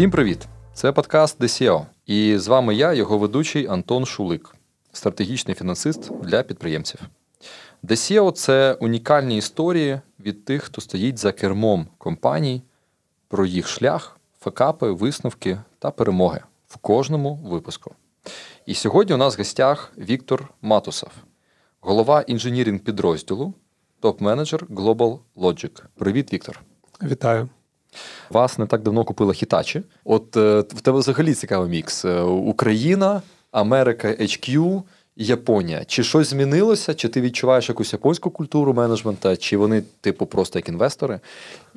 Всім привіт! Це подкаст DCO. І з вами я, його ведучий Антон Шулик, стратегічний фінансист для підприємців. DCO – це унікальні історії від тих, хто стоїть за кермом компаній, про їх шлях, факапи, висновки та перемоги в кожному випуску. І сьогодні у нас в гостях Віктор Матусов, голова інженірінг підрозділу, топ-менеджер Global Logic. Привіт, Віктор. Вітаю. Вас не так давно купила Хітачі. От е, в тебе взагалі цікавий мікс: Е, Україна, Америка, HQ, Японія. Чи щось змінилося? Чи ти відчуваєш якусь японську культуру менеджмента, чи вони, типу, просто як інвестори?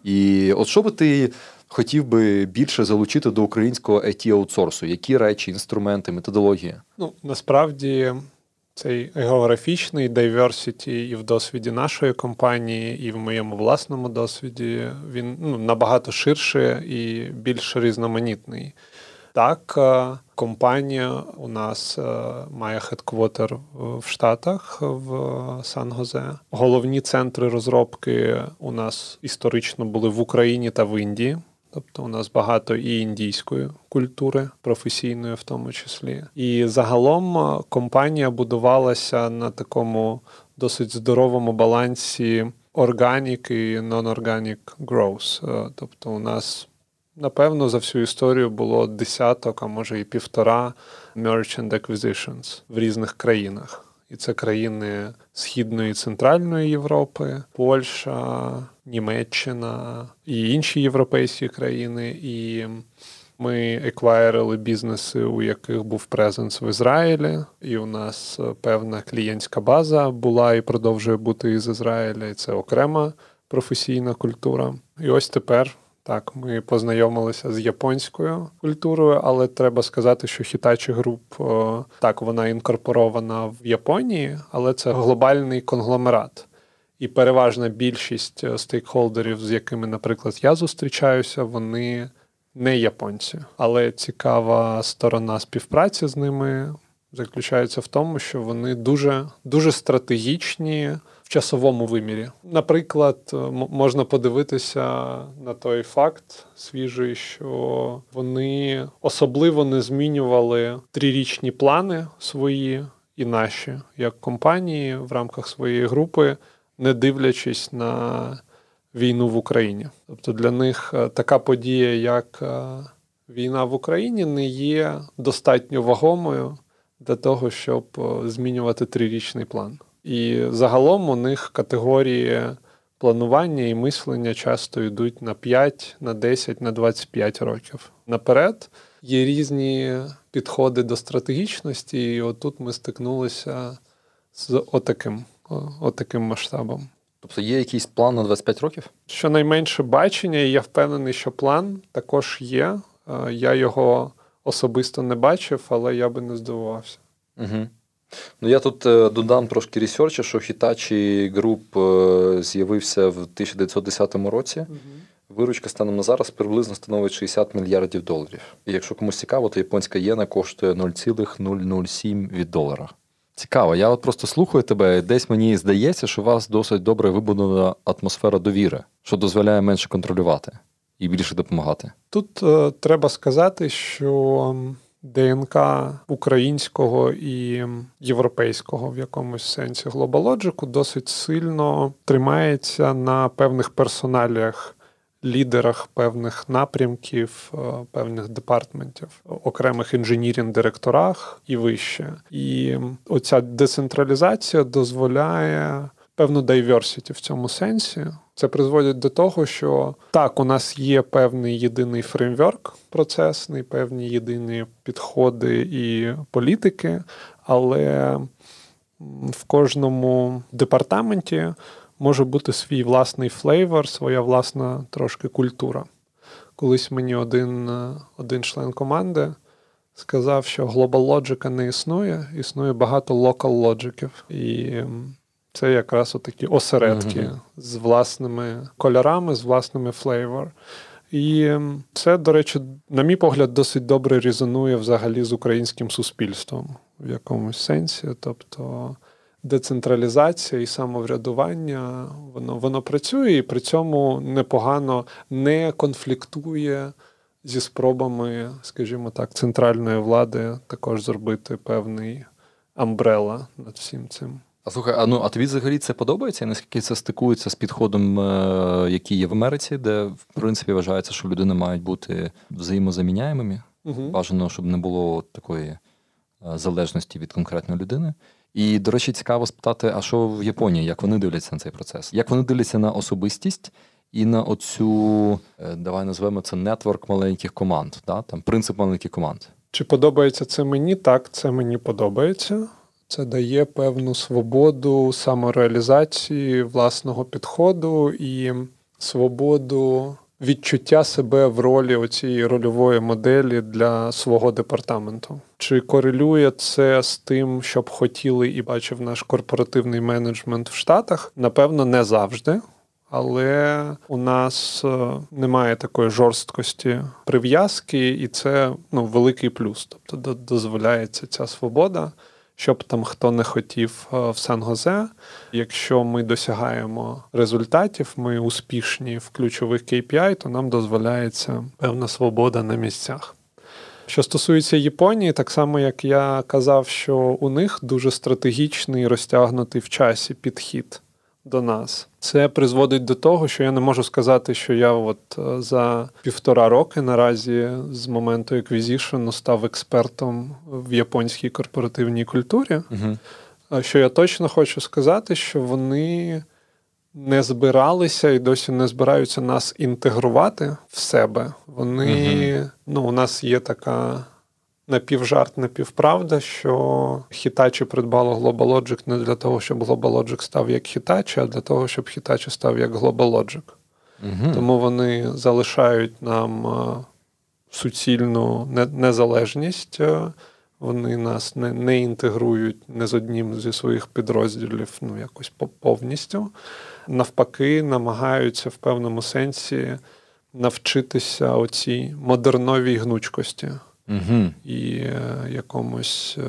І от що би ти хотів би більше залучити до українського it аутсорсу Які речі, інструменти, методології? Ну насправді цей географічний diversity і в досвіді нашої компанії, і в моєму власному досвіді він ну, набагато ширше і більш різноманітний. Так, е, компанія у нас е, має хедквотер в Штатах в Сан-Гозе. Головні центри розробки у нас історично були в Україні та в Індії. Тобто у нас багато і індійської культури, професійної в тому числі. І загалом е, компанія будувалася на такому досить здоровому балансі органік і non-organic growth. Е, тобто, у нас, напевно, за всю історію було десяток, а може і півтора merchant acquisitions в різних країнах. І це країни Східної і Центральної Європи, Польща, Німеччина і інші європейські країни. І ми еквайрили бізнеси, у яких був презенс в Ізраїлі, і у нас певна клієнтська база була і продовжує бути із Ізраїля. І це окрема професійна культура. І ось тепер так, ми познайомилися з японською культурою, але треба сказати, що Hitachi Group, так, вона інкорпорована в Японії, але це глобальний конгломерат. І переважна більшість е, стейкхолдерів, з якими, наприклад, я зустрічаюся, вони не японці. Але цікава сторона співпраці з ними заключається в тому, що вони дуже, дуже стратегічні часовому вимірі. Наприклад, е, можна подивитися на той факт свіжий, що вони особливо не змінювали трирічні плани свої і наші як компанії в рамках своєї групи, не дивлячись на війну в Україні. Тобто для них е, така подія, як е, війна в Україні, не є достатньо вагомою для того, щоб змінювати трирічний план. І загалом у них категорії планування і мислення часто йдуть на 5, на 10, на 25 років. Наперед є різні підходи до стратегічності, і отут ми стикнулися з отаким, отаким масштабом. Тобто є якийсь план на 25 років? Щонайменше бачення, і я впевнений, що план також є. Е, я його особисто не бачив, але я би не здивувався. Угу. Ну, я тут е, додам трошки ресерчу, що Hitachi Group е, з'явився в 1910 році. Угу. Виручка станом на зараз приблизно становить 60 мільярдів доларів. І якщо комусь цікаво, то японська єна коштує 0,007 від долара. Цікаво, я от просто слухаю тебе, десь мені здається, що у вас досить добре вибудована атмосфера довіри, що дозволяє менше контролювати і більше допомагати. Тут е, треба сказати, що ДНК українського і європейського в якомусь сенсі глобалоджику досить сильно тримається на певних персоналіях. Лідерах певних напрямків, е, певних департментів, окремих інженірінг-директорах і вище. І оця децентралізація дозволяє певну diversity в цьому сенсі. Це призводить до того, що так, у нас є певний єдиний фреймворк процесний, певні єдині підходи і політики, але в кожному департаменті може бути свій власний flavor, своя власна трошки культура. Колись мені один один член команди сказав, що Global Logic не існує, існує багато local Logic ів. І це якраз такі осередки mm-hmm. з власними кольорами, з власними flavor. І це, до речі, на мій погляд, досить добре резонує взагалі з українським суспільством в якомусь сенсі. Тобто децентралізація і самоврядування, воно воно працює і при цьому непогано не конфліктує зі спробами, скажімо так, центральної влади також зробити певний амбрела над всім цим. А слухай, а ну а тобі взагалі це подобається? І Наскільки це стикується з підходом, е, який є в Америці, де в принципі вважається, що людини мають бути взаємозаміняємими? Угу. Бажано, щоб не було такої е, залежності від конкретної людини. І, до речі, цікаво спитати, а що в Японії, як вони дивляться на цей процес? Як вони дивляться на особистість і на оцю, е, давай назвемо це нетворк маленьких команд, да? там принцип маленьких команд? Чи подобається це мені? Так, це мені подобається. Це дає певну свободу самореалізації власного підходу і свободу відчуття себе в ролі оцієї рольової моделі для свого департаменту. Чи корелює це з тим, що б хотіли і бачив наш корпоративний менеджмент в Штатах? Напевно, не завжди. Але у нас е, немає такої жорсткості прив'язки, і це ну, великий плюс. Тобто дозволяється ця свобода щоб там хто не хотів е, в Сан-Гозе. Якщо ми досягаємо результатів, ми успішні в ключових KPI, то нам дозволяється певна свобода на місцях. Що стосується Японії, так само як я казав, що у них дуже стратегічний розтягнутий в часі підхід до нас. Це призводить до того, що я не можу сказати, що я от е, за півтора роки наразі з моменту еквізішену став експертом в японській корпоративній культурі. Угу. Що я точно хочу сказати, що вони не збиралися і досі не збираються нас інтегрувати в себе. Вони, угу. ну, у нас є така напівжарт, напівправда, що Hitachi придбало GlobalLogic не для того, щоб GlobalLogic став як Hitachi, а для того, щоб Hitachi став як GlobalLogic. Угу. Тому вони залишають нам е, суцільну незалежність. Е, вони нас не не інтегрують не з одним зі своїх підрозділів, ну якось повністю. Навпаки, намагаються в певному сенсі навчитися оцій модерновій гнучкості угу. і е, якомусь е,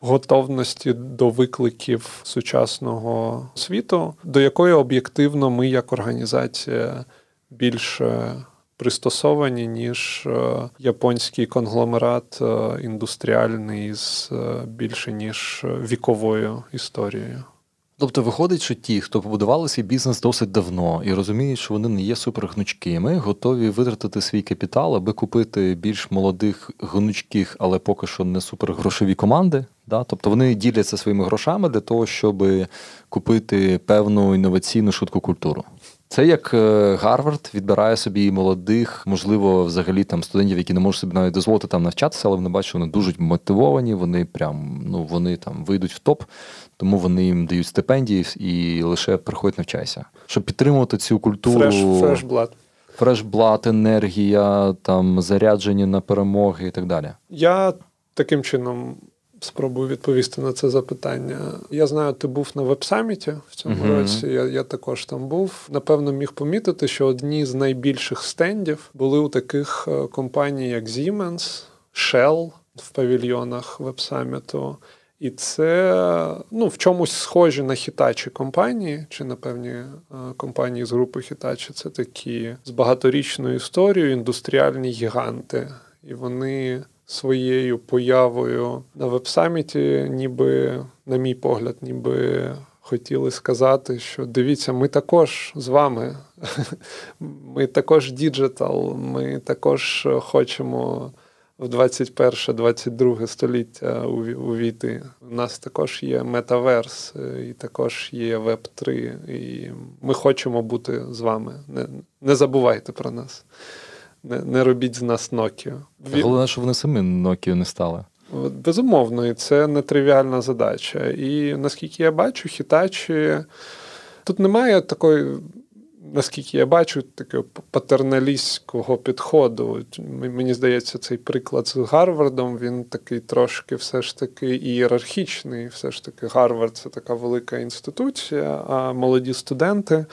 готовності до викликів сучасного світу, до якої об'єктивно ми, як організація, більше пристосовані, ніж е, японський конгломерат індустріальний з більше ніж віковою історією. Тобто виходить, що ті, хто побудували свій бізнес досить давно і розуміють, що вони не є супергнучкими, готові витратити свій капітал, аби купити більш молодих гнучких, але поки що не супергрошові команди. Да? Тобто вони діляться своїми грошами для того, щоб купити певну інноваційну швидку культуру. Це як е, Гарвард відбирає собі молодих, можливо, взагалі там студентів, які не можуть собі навіть дозволити там навчатися, але вони бачать, вони дуже мотивовані, вони прям ну вони там вийдуть в топ, тому вони їм дають стипендії і лише приходять навчайся. Щоб підтримувати цю культуру. Фрешблад. Фрешблад, енергія, там зарядження на перемоги і так далі. Я таким чином спробую відповісти на це запитання. Я знаю, ти був на веб-саміті в цьому uh-huh. році. Я я також там був. Напевно, міг помітити, що одні з найбільших стендів були у таких е, компаній, як Siemens, Shell в павільйонах веб-саміту. І це ну, в чомусь схожі на хітачі компанії, чи на певні е, компанії з групи Хітачі. Це такі з багаторічною історією індустріальні гіганти. І вони своєю появою на веб-саміті, ніби, на мій погляд, ніби хотіли сказати, що дивіться, ми також з вами, ми також digital, ми також хочемо. В 21-22 століття увійти. У нас також є метаверс, і також є Веб 3, і ми хочемо бути з вами. Не не забувайте про нас не не робіть з нас Nokia. Головне, що вони самі Nokia не стали. Безумовно, і це нетривіальна задача. І наскільки я бачу, хітачі тут немає такої. Наскільки я бачу, такого патерналістського підходу. Мені здається, цей приклад з Гарвардом, він такий трошки все ж таки ієрархічний. Все ж таки, Гарвард це така велика інституція, а молоді студенти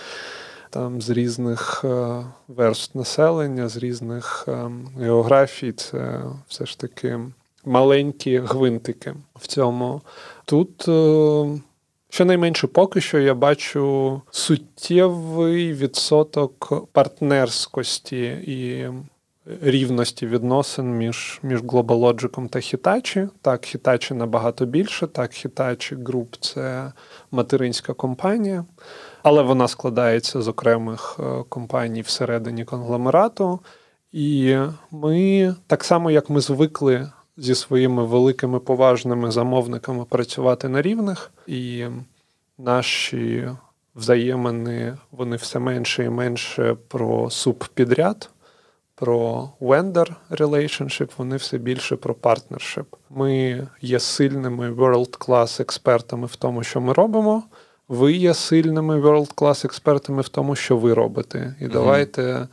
там з різних е, верст населення, з різних е, географій. Це все ж таки маленькі гвинтики в цьому. Тут. Е, щонайменше поки що я бачу суттєвий відсоток партнерськості і рівності відносин між між GlobalLogic та Hitachi. Так, Hitachi набагато більше. Так, Hitachi Group – це материнська компанія, але вона складається з окремих е, компаній всередині конгломерату. І ми так само, як ми звикли зі своїми великими поважними замовниками працювати на рівних, і наші взаємини вони все менше і менше про субпідряд, про vendor relationship, вони все більше про partnership. Ми є сильними world-class експертами в тому, що ми робимо. Ви є сильними world-class експертами в тому, що ви робите. І mm-hmm. давайте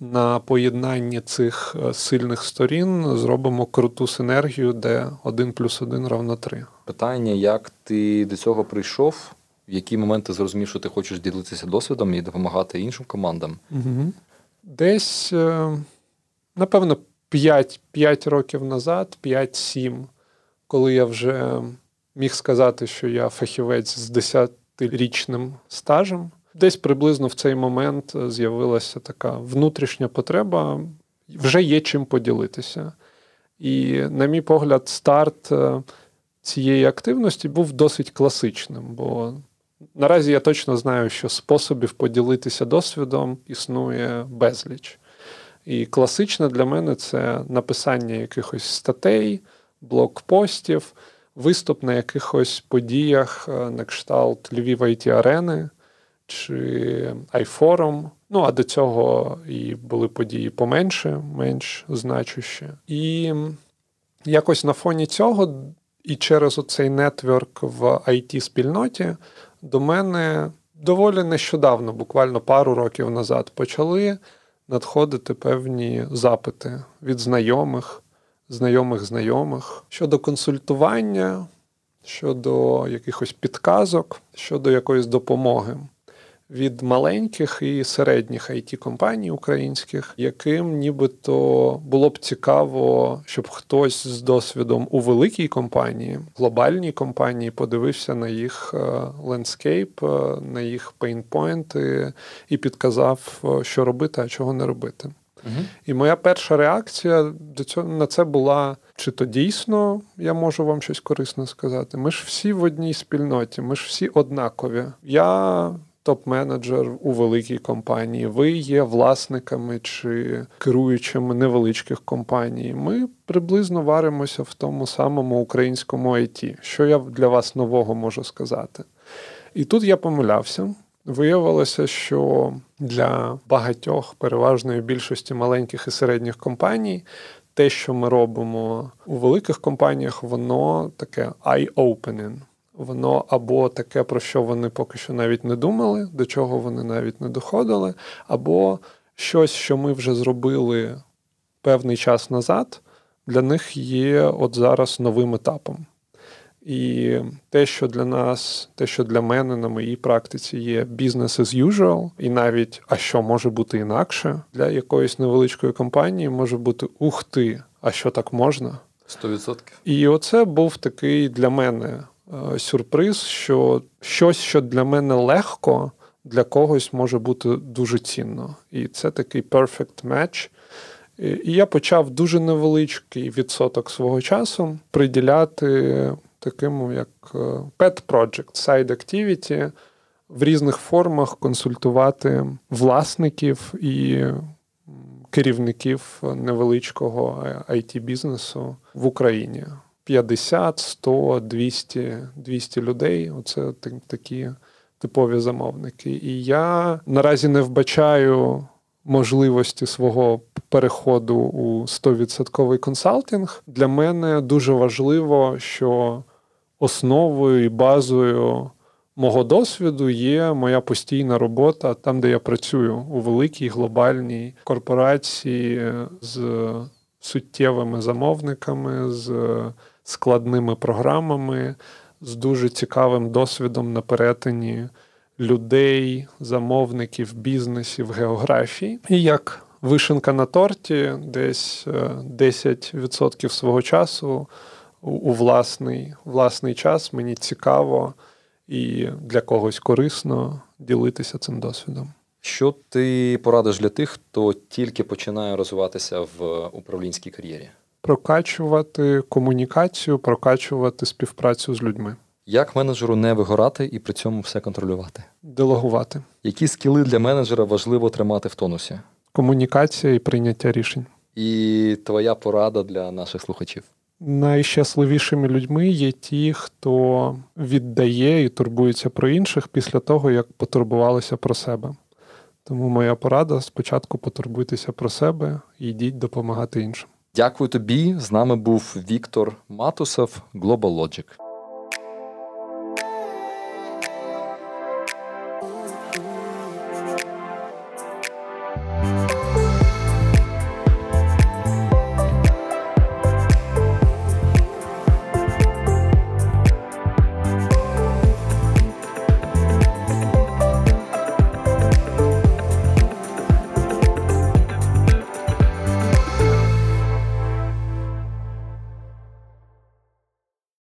на поєднанні цих е, сильних сторін зробимо круту синергію, де один плюс один равно три. Питання: як ти до цього прийшов? В які моменти зрозумів, що ти хочеш ділитися досвідом і допомагати іншим командам? Угу. Десь, е, напевно, 5 5 років назад, 5-7, коли я вже міг сказати, що я фахівець з 10-річним стажем. Десь приблизно в цей момент е, з'явилася така внутрішня потреба, вже є чим поділитися. І, на мій погляд, старт е, цієї активності був досить класичним, бо наразі я точно знаю, що способів поділитися досвідом існує безліч. І класичне для мене це написання якихось статей, блокпостів, виступ на якихось подіях е, на кшталт Львів it арени чи айфорум. Ну, а до цього і були події поменше, менш значущі. І якось на фоні цього, і через оцей нетворк в it спільноті до мене доволі нещодавно, буквально пару років назад, почали надходити певні запити від знайомих, знайомих знайомих щодо консультування, щодо якихось підказок, щодо якоїсь допомоги від маленьких і середніх it компаній українських, яким нібито було б цікаво, щоб хтось з досвідом у великій компанії, глобальній компанії, подивився на їх landscape, на їх pain point и і підказав, е, що робити, а чого не робити. Угу. І моя перша реакція до цього на це була: чи то дійсно я можу вам щось корисне сказати? Ми ж всі в одній спільноті, ми ж всі однакові. Я топ-менеджер у великій компанії, ви є власниками чи керуючими невеличких компаній. Ми приблизно варимося в тому самому українському IT. Що я для вас нового можу сказати? І тут я помилявся. Виявилося, що для багатьох переважної більшості маленьких і середніх компаній. Те, що ми робимо у великих компаніях, воно таке eye-opening воно або таке, про що вони поки що навіть не думали, до чого вони навіть не доходили, або щось, що ми вже зробили певний час назад, для них є от зараз новим етапом. І те, що для нас, те, що для мене на моїй практиці є business as usual, і навіть а що може бути інакше, для якоїсь невеличкої компанії може бути ух ти, а що так можна? 100%. І оце був такий для мене сюрприз, що щось, що для мене легко, для когось може бути дуже цінно. І це такий perfect match. І я почав дуже невеличкий відсоток свого часу приділяти такому, як е, pet project, side activity, в різних формах консультувати власників і керівників невеличкого it бізнесу в Україні. 50, 100, 200 200 людей. Оце такі типові замовники. І я наразі не вбачаю можливості свого переходу у 100% консалтинг. Для мене дуже важливо, що основою і базою. Мого досвіду є моя постійна робота там, де я працюю у великій глобальній корпорації з суттєвими замовниками, з складними програмами, з дуже цікавим досвідом на перетині людей, замовників, бізнесів, географії. І як вишенка на торті, десь 10% е, свого часу у власний, власний час мені цікаво і для когось корисно ділитися цим досвідом. Що ти порадиш для тих, хто тільки починає розвиватися в управлінській кар'єрі? Прокачувати комунікацію, прокачувати співпрацю з людьми, Як менеджеру не вигорати і при цьому все контролювати? делегувати, Які скіли для менеджера важливо тримати в тонусі? комунікація і прийняття рішень. І твоя порада для наших слухачів. Найщасливішими людьми є ті, хто віддає і турбується про інших після того, як потурбувалися про себе. Тому моя порада спочатку потурбуйтеся про себе і йдіть допомагати іншим. Дякую тобі. З нами був Віктор Матусов, Global Logic.